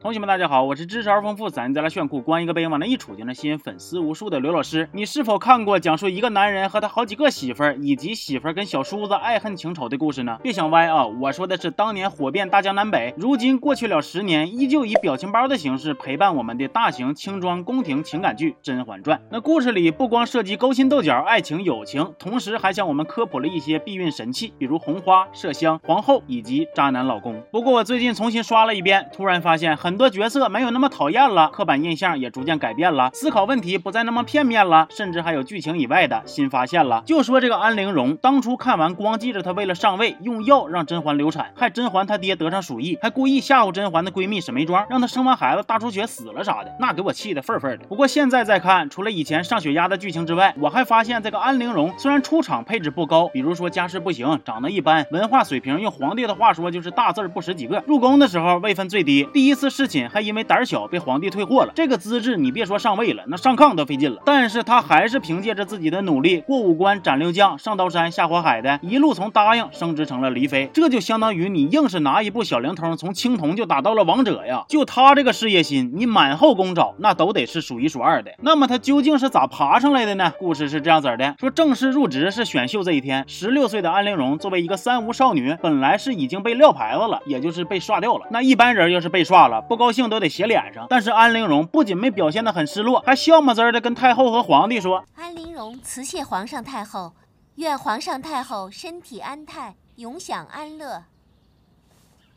同学们，大家好，我是知识而丰富、咱再来炫酷、光一个背影往那一杵就能吸引粉丝无数的刘老师。你是否看过讲述一个男人和他好几个媳妇儿，以及媳妇儿跟小叔子爱恨情仇的故事呢？别想歪啊！我说的是当年火遍大江南北，如今过去了十年，依旧以表情包的形式陪伴我们的大型轻装宫廷情感剧《甄嬛传》。那故事里不光涉及勾心斗角、爱情友情，同时还向我们科普了一些避孕神器，比如红花、麝香、皇后以及渣男老公。不过我最近重新刷了一遍，突然发现很很多角色没有。那么讨厌了，刻板印象也逐渐改变了，思考问题不再那么片面了，甚至还有剧情以外的新发现了。就说这个安陵容，当初看完光记着她为了上位用药让甄嬛流产，害甄嬛她爹得上鼠疫，还故意吓唬甄嬛的闺蜜沈眉庄，让她生完孩子大出血死了啥的，那给我气的愤愤的。不过现在再看，除了以前上血压的剧情之外，我还发现这个安陵容虽然出场配置不高，比如说家世不行，长得一般，文化水平用皇帝的话说就是大字不识几个，入宫的时候位分最低，第一次侍寝还因为胆小被皇帝退货了，这个资质你别说上位了，那上炕都费劲了。但是他还是凭借着自己的努力，过五关斩六将，上刀山下火海的，一路从答应升职成了黎妃，这就相当于你硬是拿一部小灵通从青铜就打到了王者呀！就他这个事业心，你满后宫找那都得是数一数二的。那么他究竟是咋爬上来的呢？故事是这样子的：说正式入职是选秀这一天，十六岁的安陵容作为一个三无少女，本来是已经被撂牌子了，也就是被刷掉了。那一般人要是被刷了，不高兴都得写脸上。但是安陵容不仅没表现得很失落，还笑么滋儿的跟太后和皇帝说：“安陵容辞谢皇上太后，愿皇上太后身体安泰，永享安乐。”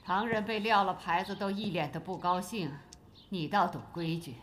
旁人被撂了牌子都一脸的不高兴，你倒懂规矩。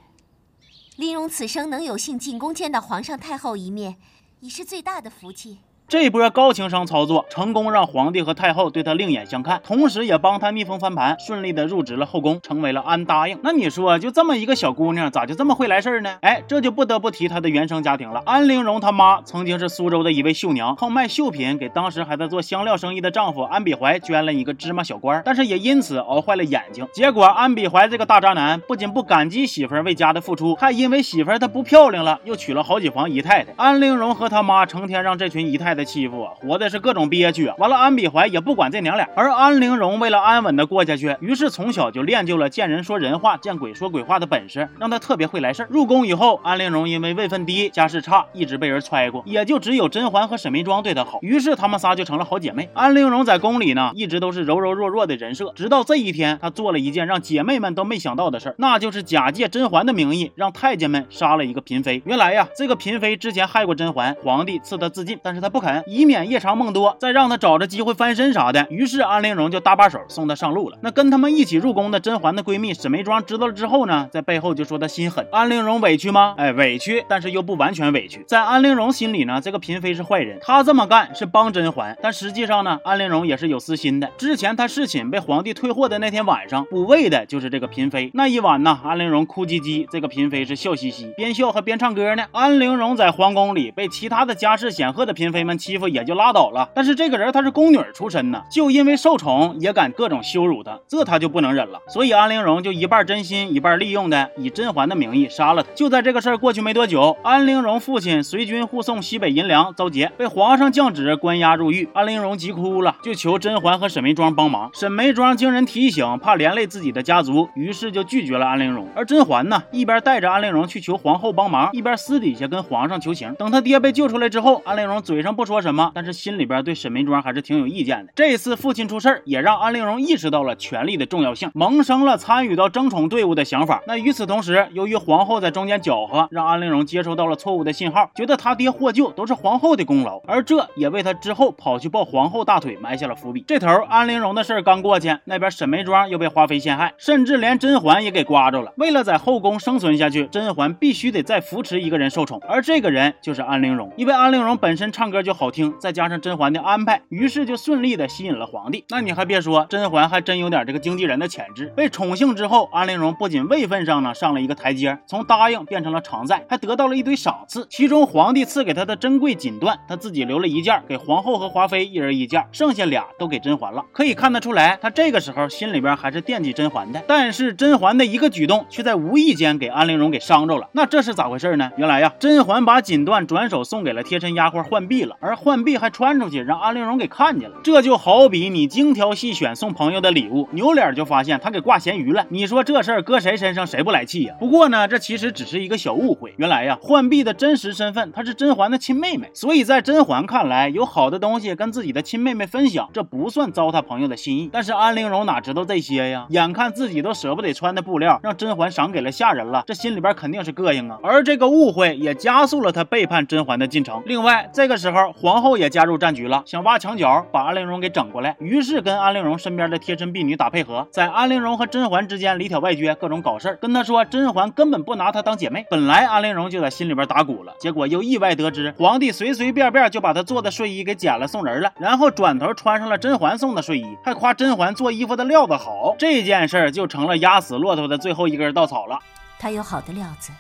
陵容此生能有幸进宫见到皇上太后一面，已是最大的福气。这波高情商操作成功，让皇帝和太后对他另眼相看，同时也帮他逆风翻盘，顺利的入职了后宫，成为了安答应。那你说，就这么一个小姑娘，咋就这么会来事儿呢？哎，这就不得不提她的原生家庭了。安陵容她妈曾经是苏州的一位绣娘，靠卖绣品给当时还在做香料生意的丈夫安比怀捐了一个芝麻小官，但是也因此熬坏了眼睛。结果安比怀这个大渣男不仅不感激媳妇儿为家的付出，还因为媳妇儿她不漂亮了，又娶了好几房姨太太。安陵容和她妈成天让这群姨太。的欺负我，活的是各种憋屈。完了，安比怀也不管这娘俩，而安陵容为了安稳的过下去，于是从小就练就了见人说人话，见鬼说鬼话的本事，让她特别会来事儿。入宫以后，安陵容因为位分低，家世差，一直被人揣过，也就只有甄嬛和沈眉庄对她好，于是她们仨就成了好姐妹。安陵容在宫里呢，一直都是柔柔弱弱的人设，直到这一天，她做了一件让姐妹们都没想到的事，那就是假借甄嬛的名义，让太监们杀了一个嫔妃。原来呀，这个嫔妃之前害过甄嬛，皇帝赐她自尽，但是她不肯，以免夜长梦多，再让他找着机会翻身啥的。于是安陵容就搭把手送他上路了。那跟他们一起入宫的甄嬛的闺蜜沈眉庄知道了之后呢，在背后就说她心狠。安陵容委屈吗？哎，委屈，但是又不完全委屈。在安陵容心里呢，这个嫔妃是坏人，她这么干是帮甄嬛，但实际上呢，安陵容也是有私心的。之前她侍寝被皇帝退货的那天晚上，补位的就是这个嫔妃。那一晚呢，安陵容哭唧唧，这个嫔妃是笑嘻嘻，边笑还边唱歌呢。安陵容在皇宫里被其他的家世显赫的嫔妃们欺负，也就拉。倒了，但是这个人他是宫女出身呢，就因为受宠也敢各种羞辱她，这他就不能忍了。所以安陵容就一半真心一半利用的，以甄嬛的名义杀了他。就在这个事儿过去没多久，安陵容父亲随军护送西北银粮遭劫，被皇上降旨关押入狱。安陵容急哭了，就求甄嬛和沈眉庄帮忙。沈眉庄经人提醒，怕连累自己的家族，于是就拒绝了安陵容。而甄嬛呢，一边带着安陵容去求皇后帮忙，一边私底下跟皇上求情。等他爹被救出来之后，安陵容嘴上不说什么，但是。心里边对沈眉庄还是挺有意见的。这次父亲出事儿，也让安陵容意识到了权力的重要性，萌生了参与到争宠队伍的想法。那与此同时，由于皇后在中间搅和，让安陵容接收到了错误的信号，觉得他爹获救都是皇后的功劳，而这也为他之后跑去抱皇后大腿埋下了伏笔。这头安陵容的事儿刚过去，那边沈眉庄又被华妃陷害，甚至连甄嬛也给刮着了。为了在后宫生存下去，甄嬛必须得再扶持一个人受宠，而这个人就是安陵容。因为安陵容本身唱歌就好听，再加上甄嬛的安排，于是就顺利的吸引了皇帝。那你还别说，甄嬛还真有点这个经纪人的潜质。被宠幸之后，安陵容不仅位分上呢上了一个台阶，从答应变成了常在，还得到了一堆赏赐。其中皇帝赐给她的珍贵锦缎，她自己留了一件，给皇后和华妃一人一件，剩下俩都给甄嬛了。可以看得出来，她这个时候心里边还是惦记甄嬛的。但是甄嬛的一个举动，却在无意间给安陵容给伤着了。那这是咋回事呢？原来呀，甄嬛把锦缎转手送给了贴身丫鬟浣碧了，而浣碧还穿出去让安陵容给看见了。这就好比你精挑细选送朋友的礼物，扭脸就发现他给挂咸鱼了。你说这事儿搁谁身上谁不来气呀？不过呢，这其实只是一个小误会。原来呀，浣碧的真实身份她是甄嬛的亲妹妹，所以在甄嬛看来，有好的东西跟自己的亲妹妹分享，这不算糟蹋朋友的心意。但是安陵容哪知道这些呀？眼看自己都舍不得穿的布料让甄嬛赏给了下人了，这心里边肯定是膈应啊。而这个误会也加速了他背叛甄嬛的进程。另外，这个时候皇后也加入战局了，想挖墙脚把安陵容给整过来，于是跟安陵容身边的贴身婢女打配合，在安陵容和甄嬛之间里挑外撅，各种搞事儿，跟她说甄嬛根本不拿她当姐妹。本来安陵容就在心里边打鼓了，结果又意外得知皇帝随随便便就把她做的睡衣给剪了送人了，然后转头穿上了甄嬛送的睡衣，还夸甄嬛做衣服的料子好，这件事儿就成了压死骆驼的最后一根稻草了。他有好的料子，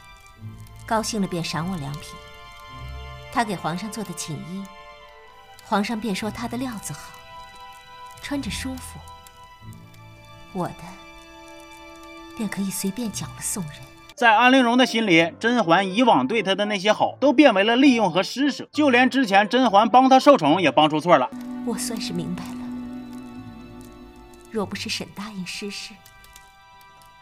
高兴了便赏我良品。他给皇上做的寝衣，皇上便说他的料子好，穿着舒服。我的便可以随便缴了送人。在安陵容的心里，甄嬛以往对她的那些好，都变为了利用和施舍，就连之前甄嬛帮她受宠也帮出错了。我算是明白了，若不是沈答应施事，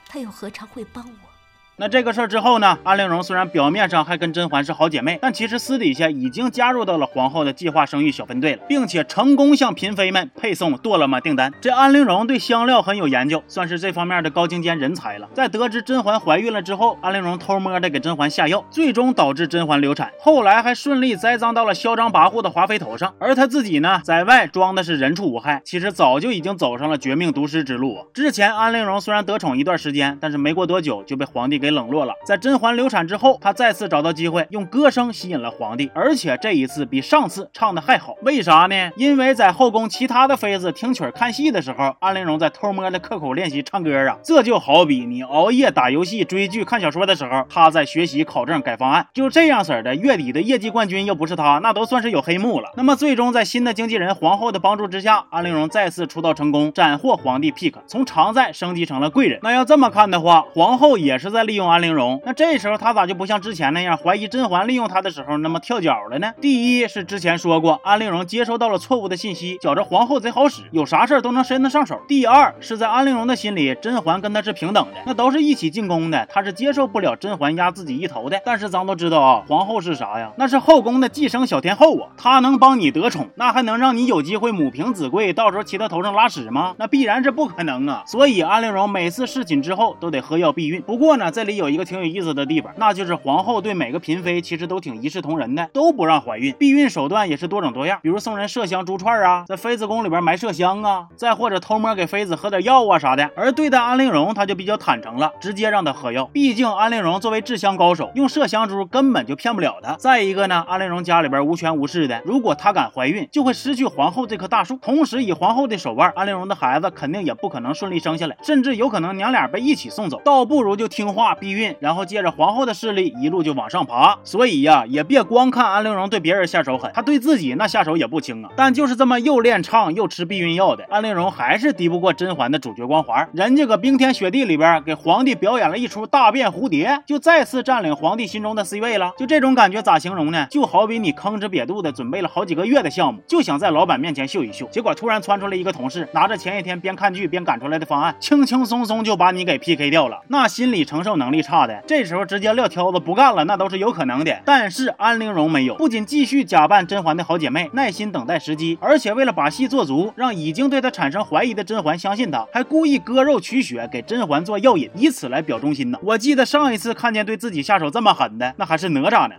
他又何尝会帮我？那这个事儿之后呢？安陵容虽然表面上还跟甄嬛是好姐妹，但其实私底下已经加入到了皇后的计划生育小分队了，并且成功向嫔妃们配送剁了吗订单。这安陵容对香料很有研究，算是这方面的高精尖人才了。在得知甄嬛怀孕了之后，安陵容偷摸的给甄嬛下药，最终导致甄嬛流产，后来还顺利栽赃到了嚣张跋扈的华妃头上。而她自己呢，在外装的是人畜无害，其实早就已经走上了绝命毒师之路。之前安陵容虽然得宠一段时间，但是没过多久就被皇帝给冷落了。在甄嬛流产之后，她再次找到机会，用歌声吸引了皇帝，而且这一次比上次唱的还好。为啥呢？因为在后宫其他的妃子听曲看戏的时候，安陵容在偷摸的刻苦练习唱歌啊。这就好比你熬夜打游戏、追剧、看小说的时候，她在学习考证改方案。就这样式的，月底的业绩冠军又不是她，那都算是有黑幕了。那么最终在新的经纪人皇后的帮助之下，安陵容再次出道成功，斩获皇帝 pick，从常在升级成了贵人。那要这么看的话，皇后也是在利用安陵容。那这时候他咋就不像之前那样怀疑甄嬛利用他的时候那么跳脚了呢？第一是之前说过安陵容接收到了错误的信息，觉着皇后贼好使，有啥事都能伸得上手。第二是在安陵容的心里，甄嬛跟他是平等的，那都是一起进宫的，他是接受不了甄嬛压自己一头的。但是咱都知道啊，皇后是啥呀？那是后宫的寄生小天后啊，她能帮你得宠，那还能让你有机会母凭子贵，到时候骑她头上拉屎吗？那必然是不可能啊。所以安陵容每次侍寝之后都得喝药避孕。不过呢，在这里有一个。挺有意思的地方，那就是皇后对每个嫔妃其实都挺一视同仁的，都不让怀孕。避孕手段也是多种多样，比如送人麝香珠串啊，在妃子宫里边埋麝香啊，再或者偷摸给妃子喝点药啊啥的。而对待安陵容，他就比较坦诚了，直接让她喝药。毕竟安陵容作为制香高手，用麝香珠根本就骗不了她。再一个呢，安陵容家里边无权无势的，如果她敢怀孕，就会失去皇后这棵大树。同时，以皇后的手腕，安陵容的孩子肯定也不可能顺利生下来，甚至有可能娘俩被一起送走。倒不如就听话避孕。然后借着皇后的势力一路就往上爬，所以呀，也别光看安陵容对别人下手狠，她对自己那下手也不轻啊。但就是这么又练唱又吃避孕药的安陵容，还是敌不过甄嬛的主角光环。人家搁冰天雪地里边给皇帝表演了一出大变蝴蝶，就再次占领皇帝心中的 C 位了。就这种感觉咋形容呢？就好比你吭哧瘪肚的准备了好几个月的项目，就想在老板面前秀一秀，结果突然窜出来一个同事，拿着前一天边看剧边赶出来的方案，轻轻松松就把你给 PK 掉了。那心理承受能能力差的，这。时候直接撂挑子不干了，那都是有可能的。但是安陵容没有，不仅继续假扮甄嬛的好姐妹，耐心等待时机，而且为了把戏做足，让已经对她产生怀疑的甄嬛相信她，还故意割肉取血给甄嬛做药引，以此来表忠心呢。我记得上一次看见对自己下手这么狠的，那还是哪吒呢。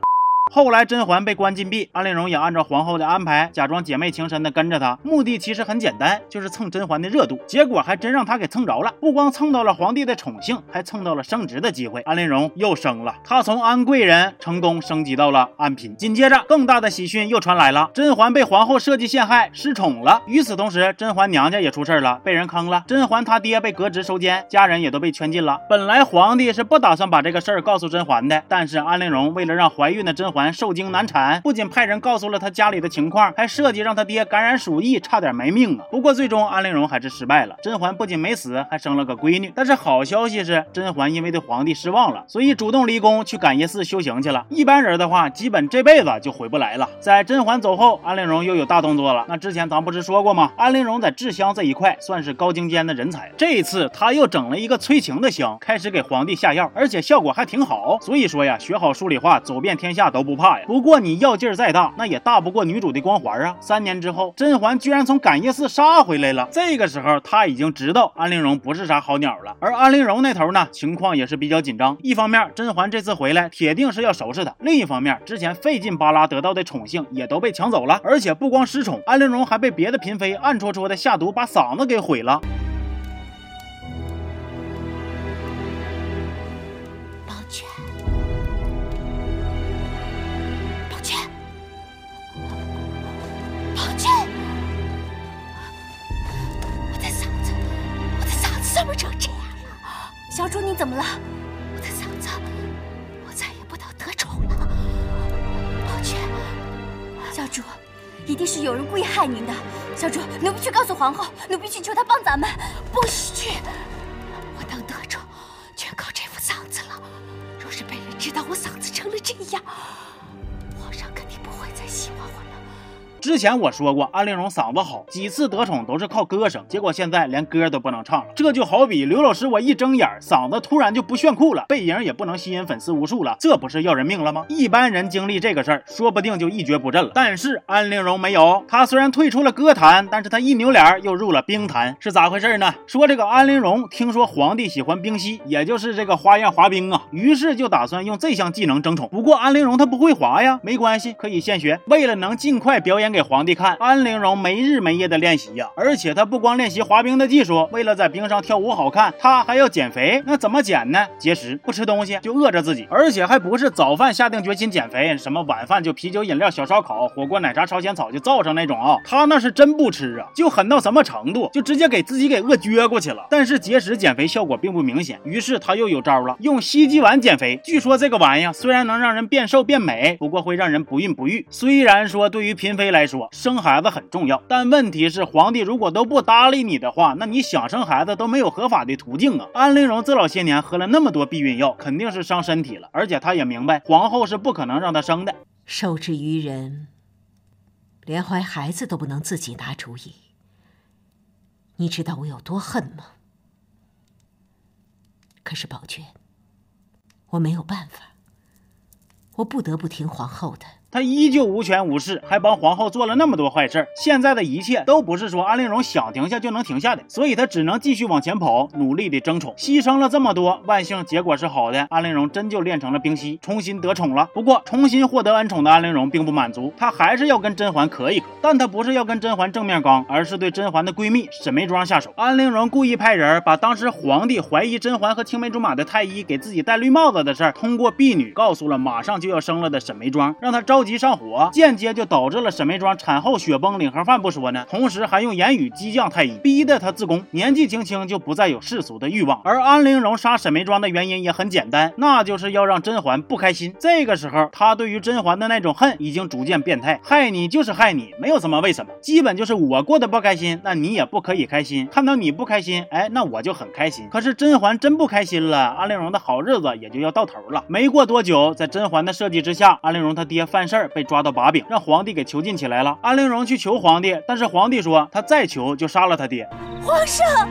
后来甄嬛被关禁闭，安陵容也按照皇后的安排，假装姐妹情深的跟着她，目的其实很简单，就是蹭甄嬛的热度。结果还真让她给蹭着了，不光蹭到了皇帝的宠幸，还蹭到了升职的机会。安陵容又升了，她从安贵人成功升级到了安嫔。紧接着，更大的喜讯又传来了，甄嬛被皇后设计陷害，失宠了。与此同时，甄嬛娘家也出事了，被人坑了。甄嬛她爹被革职收监，家人也都被圈禁了。本来皇帝是不打算把这个事儿告诉甄嬛的，但是安陵容为了让怀孕的甄嬛受惊难产，不仅派人告诉了他家里的情况，还设计让他爹感染鼠疫，差点没命啊。不过最终安陵容还是失败了，甄嬛不仅没死，还生了个闺女。但是好消息是，甄嬛因为对皇帝失望了，所以主动离宫去感业寺修行去了。一般人的话，基本这辈子就回不来了。在甄嬛走后，安陵容又有大动作了。那之前咱不是说过吗？安陵容在制香这一块算是高精尖的人才。这一次，她又整了一个催情的香，开始给皇帝下药，而且效果还挺好。所以说呀，学好数理化，走遍天下都不怕呀。不过你药劲儿再大，那也大不过女主的光环啊。三年之后，甄嬛居然从感业寺杀回来了。这个时候，她已经知道安陵容不是啥好鸟了。而安陵容那头呢，情况也是比较紧张。一方面，甄嬛这次回来，铁定是要收拾她；另一方面，之前费劲巴拉得到的宠幸也都被抢走了。而且不光失宠，安陵容还被别的嫔妃暗戳戳的下毒，把嗓子给毁了。小主，你怎么了？我的嗓子，我再也不能得宠了。宝娟，小主，一定是有人故意害您的。小主，奴婢去告诉皇后，奴婢去求她帮咱们。不许去！我能得宠，全靠这副嗓子了。若是被人知道我嗓子成了这样，之前我说过，安陵容嗓子好，几次得宠都是靠歌声，结果现在连歌都不能唱了。这就好比刘老师，我一睁眼，嗓子突然就不炫酷了，背影也不能吸引粉丝无数了，这不是要人命了吗？一般人经历这个事儿，说不定就一蹶不振了。但是安陵容没有，她虽然退出了歌坛，但是她一扭脸又入了冰坛，是咋回事呢？说这个安陵容听说皇帝喜欢冰嬉，也就是这个花样滑冰啊，于是就打算用这项技能争宠。不过安陵容她不会滑呀，没关系，可以现学。为了能尽快表演给皇帝看，安陵容没日没夜的练习呀，而且她不光练习滑冰的技术，为了在冰上跳舞好看，她还要减肥。那怎么减呢？节食，不吃东西，就饿着自己，而且还不是早饭下定决心减肥，什么晚饭就啤酒、饮料、小烧烤、火锅、奶茶、朝鲜草就造上那种啊。她那是真不吃啊，就狠到什么程度，就直接给自己给饿撅过去了。但是节食减肥效果并不明显，于是她又有招了，用西鸡丸减肥。据说这个玩意虽然能让人变瘦变美，不过会让人不孕不育。虽然说对于嫔妃来说，生孩子很重要，但问题是皇帝如果都不搭理你的话，那你想生孩子都没有合法的途径啊。安陵容这老些年喝了那么多避孕药，肯定是伤身体了，而且她也明白皇后是不可能让她生的。受制于人，连怀孩子都不能自己拿主意，你知道我有多恨吗？可是宝娟，我没有办法，我不得不听皇后的。他依旧无权无势，还帮皇后做了那么多坏事。现在的一切都不是说安陵容想停下就能停下的，所以他只能继续往前跑，努力的争宠。牺牲了这么多，万幸结果是好的，安陵容真就练成了冰嬉，重新得宠了。不过，重新获得恩宠的安陵容并不满足，她还是要跟甄嬛磕一磕。但她不是要跟甄嬛正面刚，而是对甄嬛的闺蜜沈眉庄下手。安陵容故意派人把当时皇帝怀疑甄嬛和青梅竹马的太医给自己戴绿帽子的事儿，通过婢女告诉了马上就要生了的沈眉庄，让她着急上火，间接就导致了沈眉庄产后血崩、领盒饭不说呢，同时还用言语激将太医，逼得她自宫。年纪轻轻就不再有世俗的欲望。而安陵容杀沈眉庄的原因也很简单，那就是要让甄嬛不开心。这个时候，她对于甄嬛的那种恨已经逐渐变态，害你就是害你，没有什么为什么，基本就是我过得不开心，那你也不可以开心。看到你不开心，哎，那我就很开心。可是甄嬛真不开心了，安陵容的好日子也就要到头了。没过多久，在甄嬛的设计之下，安陵容她爹犯事儿被抓到把柄，让皇帝给囚禁起来了。安陵容去求皇帝，但是皇帝说他再求就杀了他爹。皇上，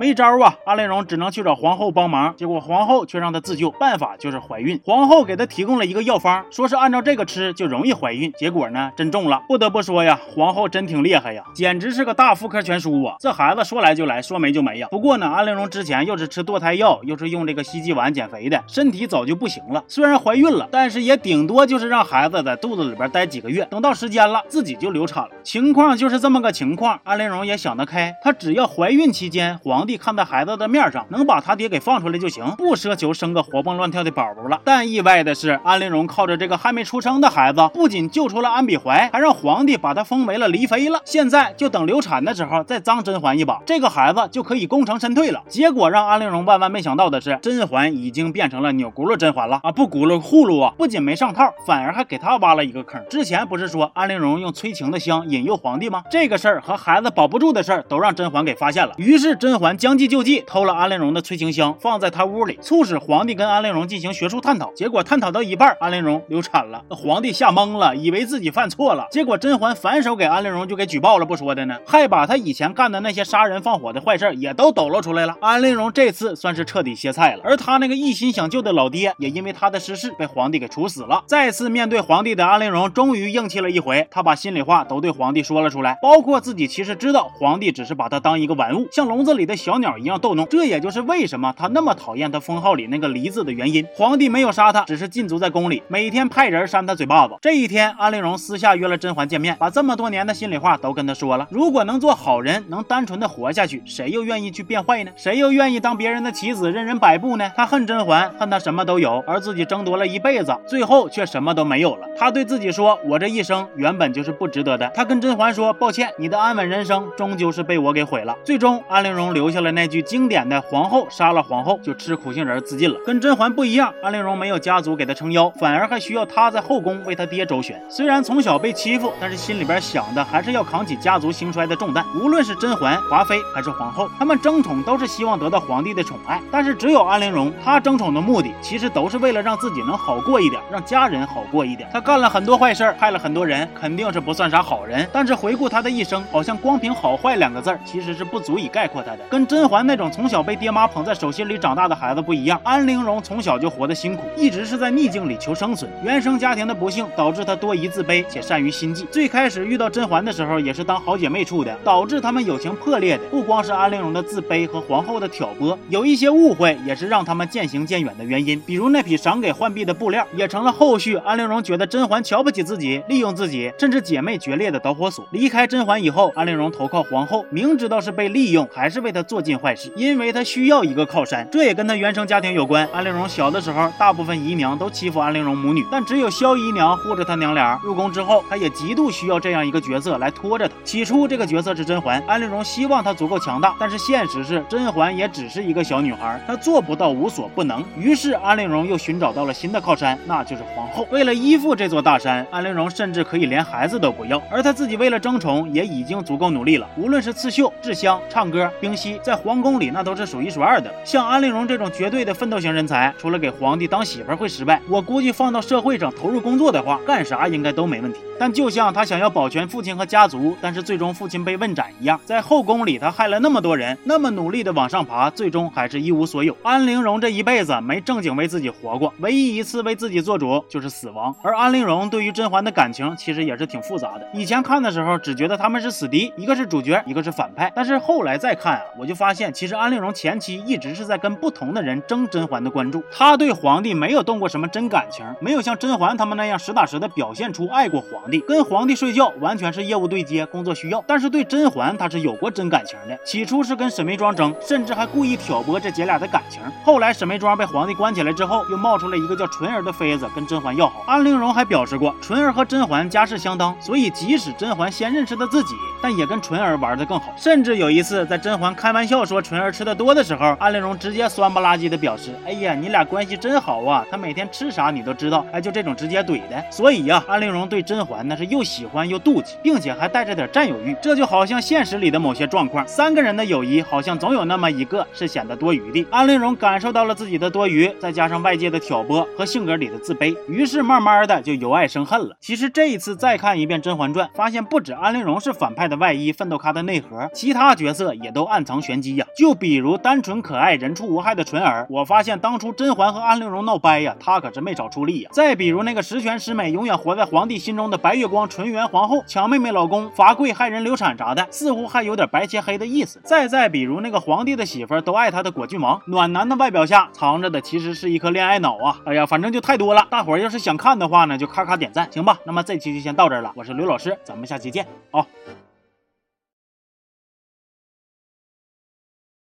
没招啊，安陵容只能去找皇后帮忙，结果皇后却让她自救，办法就是怀孕。皇后给她提供了一个药方，说是按照这个吃就容易怀孕。结果呢，真中了。不得不说呀，皇后真挺厉害呀，简直是个大妇科全书啊！这孩子说来就来，说没就没呀。不过呢，安陵容之前又是吃堕胎药，又是用这个西鸡丸减肥的，身体早就不行了。虽然怀孕了，但是也顶多就是让孩子在肚子里边待几个月，等到时间了自己就流产了。情况就是这么个情况。安陵容也想得开，她只要怀孕期间皇帝。看在孩子的面上，能把他爹给放出来就行，不奢求生个活蹦乱跳的宝宝了。但意外的是，安陵容靠着这个还没出生的孩子，不仅救出了安比怀，还让皇帝把她封为了离妃了。现在就等流产的时候再脏甄嬛一把，这个孩子就可以功成身退了。结果让安陵容万万没想到的是，甄嬛已经变成了钮轱辘甄嬛了啊！不轱辘呼噜啊！不仅没上套，反而还给他挖了一个坑。之前不是说安陵容用催情的香引诱皇帝吗？这个事儿和孩子保不住的事儿都让甄嬛给发现了。于是甄嬛将计就计，偷了安陵容的催情香，放在她屋里，促使皇帝跟安陵容进行学术探讨。结果探讨到一半，安陵容流产了，皇帝吓懵了，以为自己犯错了。结果甄嬛反手给安陵容就给举报了，不说的呢，还把他以前干的那些杀人放火的坏事也都抖露出来了。安陵容这次算是彻底歇菜了，而他那个一心想救的老爹，也因为他的失势被皇帝给处死了。再次面对皇帝的安陵容，终于硬气了一回，他把心里话都对皇帝说了出来，包括自己其实知道皇帝只是把他当一个玩物，像笼子里的小小鸟一样逗弄。这也就是为什么他那么讨厌他封号里那个“离”字的原因。皇帝没有杀他，只是禁足在宫里，每天派人扇他嘴巴子。这一天，安陵容私下约了甄嬛见面，把这么多年的心里话都跟他说了。如果能做好人，能单纯的活下去，谁又愿意去变坏呢？谁又愿意当别人的棋子，任人摆布呢？他恨甄嬛，恨他什么都有，而自己争夺了一辈子，最后却什么都没有了。他对自己说：“我这一生原本就是不值得的。”他跟甄嬛说：“抱歉，你的安稳人生终究是被我给毁了。”最终，安陵容留下了那句经典的“皇后杀了皇后，就吃苦杏仁自尽了。”跟甄嬛不一样，安陵容没有家族给她撑腰，反而还需要她在后宫为她爹周旋。虽然从小被欺负，但是心里边想的还是要扛起家族兴衰的重担。无论是甄嬛、华妃还是皇后，他们争宠都是希望得到皇帝的宠爱。但是只有安陵容，她争宠的目的其实都是为了让自己能好过一点，让家人好过一点。她干了很多坏事，害了很多人，肯定是不算啥好人。但是回顾她的一生，好像光凭好坏两个字儿，其实是不足以概括她的。甄嬛那种从小被爹妈捧在手心里长大的孩子不一样，安陵容从小就活得辛苦，一直是在逆境里求生存。原生家庭的不幸导致她多疑自卑，且善于心计。最开始遇到甄嬛的时候，也是当好姐妹处的，导致他们友情破裂的不光是安陵容的自卑和皇后的挑拨，有一些误会也是让他们渐行渐远的原因。比如那匹赏给浣碧的布料，也成了后续安陵容觉得甄嬛瞧不起自己，利用自己，甚至姐妹决裂的导火索。离开甄嬛以后，安陵容投靠皇后，明知道是被利用，还是为她做尽坏事，因为她需要一个靠山。这也跟她原生家庭有关。安陵容小的时候，大部分姨娘都欺负安陵容母女，但只有萧姨娘护着她娘俩。入宫之后，她也极度需要这样一个角色来拖着她。起初，这个角色是甄嬛，安陵容希望她足够强大，但是现实是甄嬛也只是一个小女孩，她做不到无所不能。于是，安陵容又寻找到了新的靠山，那就是皇后。为了依附这座大山，安陵容甚至可以连孩子都不要，而她自己为了争宠，也已经足够努力了。无论是刺绣、制香、唱歌、冰嬉，在皇宫里那都是数一数二的。像安陵容这种绝对的奋斗型人才，除了给皇帝当媳妇会失败，我估计放到社会上投入工作的话，干啥应该都没问题。但就像他想要保全父亲和家族，但是最终父亲被问斩一样，在后宫里他害了那么多人，那么努力的往上爬，最终还是一无所有。安陵容这一辈子没正经为自己活过，唯一一次为自己做主就是死亡。而安陵容对于甄嬛的感情其实也是挺复杂的。以前看的时候只觉得他们是死敌，一个是主角，一个是反派。但是后来再看啊，我就发现其实安陵容前期一直是在跟不同的人争甄嬛的关注，她对皇帝没有动过什么真感情，没有像甄嬛他们那样实打实的表现出爱过皇帝，跟皇帝睡觉完全是业务对接，工作需要。但是对甄嬛她是有过真感情的，起初是跟沈眉庄争，甚至还故意挑拨这姐俩的感情。后来沈眉庄被皇帝关起来之后，又冒出来一个叫纯儿的妃子跟甄嬛要好。安陵容还表示过，纯儿和甄嬛家世相当，所以即使甄嬛先认识的自己，但也跟纯儿玩的更好。甚至有一次在甄嬛开玩笑说纯儿吃的多的时候，安陵容直接酸不拉几的表示：“哎呀，你俩关系真好啊，他每天吃啥你都知道。”哎，就这种直接怼的。所以呀，安陵容对甄嬛那是又喜欢又妒忌，并且还带着点占有欲。这就好像现实里的某些状况，三个人的友谊好像总有那么一个是显得多余的。安陵容感受到了自己的多余，再加上外界的挑拨和性格里的自卑，于是慢慢的就由爱生恨了。其实这一次再看一遍《甄嬛传》，发现不止安陵容是反派的外衣、奋斗咖的内核，其他角色也都暗藏玄机呀。就比如单纯可爱、人畜无害的纯儿，我发现当初甄嬛和安陵容闹掰呀，她可是没少出力呀。再比如那个十全十美、永远活在皇帝心中的白白月光纯元皇后，抢妹妹老公、罚跪害人流产啥的，似乎还有点白切黑的意思。再再比如那个皇帝的媳妇都爱他的果郡王，暖男的外表下藏着的其实是一颗恋爱脑啊！哎呀，反正就太多了。大伙儿要是想看的话呢，就咔咔点赞，行吧？那么这期就先到这儿了，我是刘老师，咱们下期见啊。